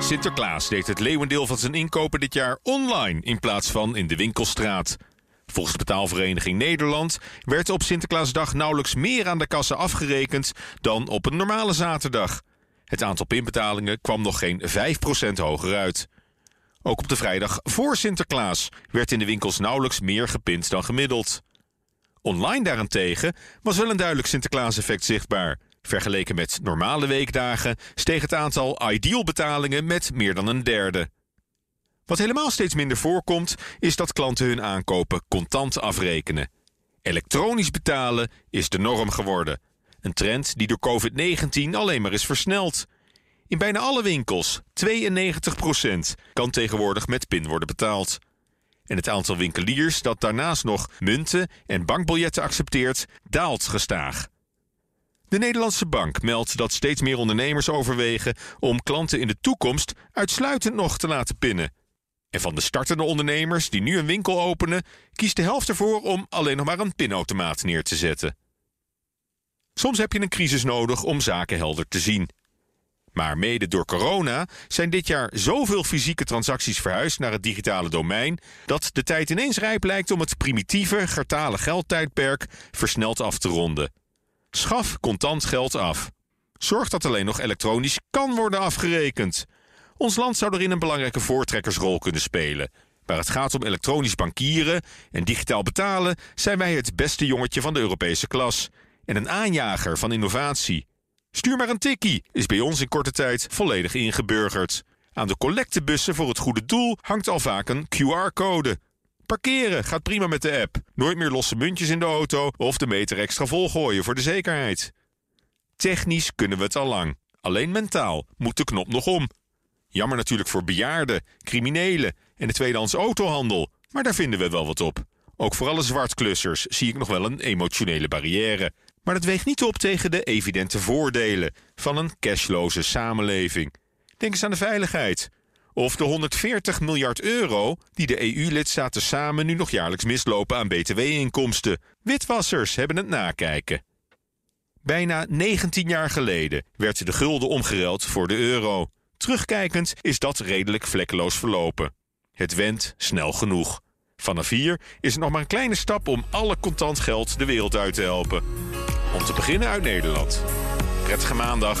Sinterklaas deed het leeuwendeel van zijn inkopen dit jaar online in plaats van in de winkelstraat. Volgens betaalvereniging Nederland werd op Sinterklaasdag nauwelijks meer aan de kassa afgerekend dan op een normale zaterdag. Het aantal pinbetalingen kwam nog geen 5% hoger uit. Ook op de vrijdag voor Sinterklaas werd in de winkels nauwelijks meer gepind dan gemiddeld. Online daarentegen was wel een duidelijk Sinterklaas-effect zichtbaar. Vergeleken met normale weekdagen steeg het aantal ideal-betalingen met meer dan een derde. Wat helemaal steeds minder voorkomt, is dat klanten hun aankopen contant afrekenen. Elektronisch betalen is de norm geworden. Een trend die door COVID-19 alleen maar is versneld. In bijna alle winkels, 92%, kan tegenwoordig met PIN worden betaald. En het aantal winkeliers dat daarnaast nog munten en bankbiljetten accepteert, daalt gestaag. De Nederlandse Bank meldt dat steeds meer ondernemers overwegen om klanten in de toekomst uitsluitend nog te laten pinnen. En van de startende ondernemers die nu een winkel openen, kiest de helft ervoor om alleen nog maar een pinautomaat neer te zetten. Soms heb je een crisis nodig om zaken helder te zien. Maar mede door corona zijn dit jaar zoveel fysieke transacties verhuisd naar het digitale domein dat de tijd ineens rijp lijkt om het primitieve, gartale geldtijdperk versneld af te ronden. Schaf contant geld af. Zorg dat alleen nog elektronisch kan worden afgerekend. Ons land zou erin een belangrijke voortrekkersrol kunnen spelen. Waar het gaat om elektronisch bankieren en digitaal betalen, zijn wij het beste jongetje van de Europese klas en een aanjager van innovatie. Stuur maar een tikkie is bij ons in korte tijd volledig ingeburgerd. Aan de collectebussen voor het goede doel hangt al vaak een QR-code. Parkeren gaat prima met de app. Nooit meer losse muntjes in de auto of de meter extra volgooien voor de zekerheid. Technisch kunnen we het al lang. Alleen mentaal moet de knop nog om. Jammer natuurlijk voor bejaarden, criminelen en de tweedehands autohandel. Maar daar vinden we wel wat op. Ook voor alle zwartklussers zie ik nog wel een emotionele barrière. Maar dat weegt niet op tegen de evidente voordelen van een cashloze samenleving. Denk eens aan de veiligheid. Of de 140 miljard euro die de EU-lidstaten samen nu nog jaarlijks mislopen aan btw-inkomsten. Witwassers hebben het nakijken. Bijna 19 jaar geleden werd de gulden omgereld voor de euro. Terugkijkend is dat redelijk vlekkeloos verlopen. Het went snel genoeg. Vanaf hier is het nog maar een kleine stap om alle contant geld de wereld uit te helpen. Om te beginnen uit Nederland. Prettige maandag.